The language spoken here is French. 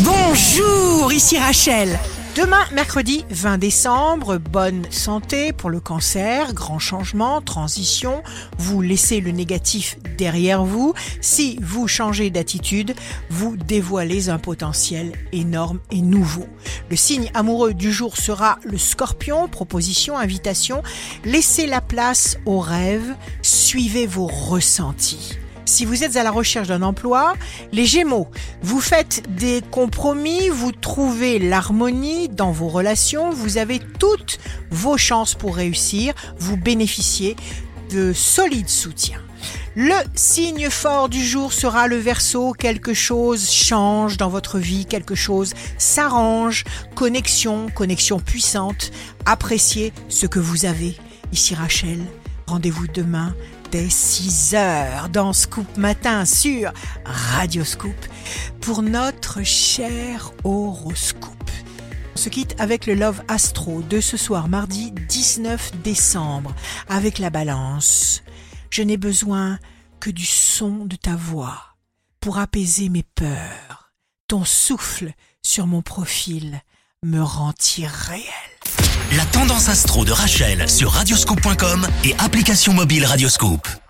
Bonjour, ici Rachel. Demain, mercredi 20 décembre, bonne santé pour le cancer, grand changement, transition, vous laissez le négatif derrière vous. Si vous changez d'attitude, vous dévoilez un potentiel énorme et nouveau. Le signe amoureux du jour sera le scorpion, proposition, invitation. Laissez la place aux rêves, suivez vos ressentis. Si vous êtes à la recherche d'un emploi, les Gémeaux, vous faites des compromis, vous trouvez l'harmonie dans vos relations, vous avez toutes vos chances pour réussir, vous bénéficiez de solides soutiens. Le signe fort du jour sera le verso. Quelque chose change dans votre vie, quelque chose s'arrange. Connexion, connexion puissante. Appréciez ce que vous avez. Ici Rachel, rendez-vous demain dès 6 heures dans Scoop Matin sur Radio Scoop pour notre cher horoscope. On se quitte avec le Love Astro de ce soir, mardi 19 décembre, avec la balance. Je n'ai besoin que du son de ta voix pour apaiser mes peurs. Ton souffle sur mon profil me rend irréel. La tendance astro de Rachel sur radioscope.com et application mobile Radioscope.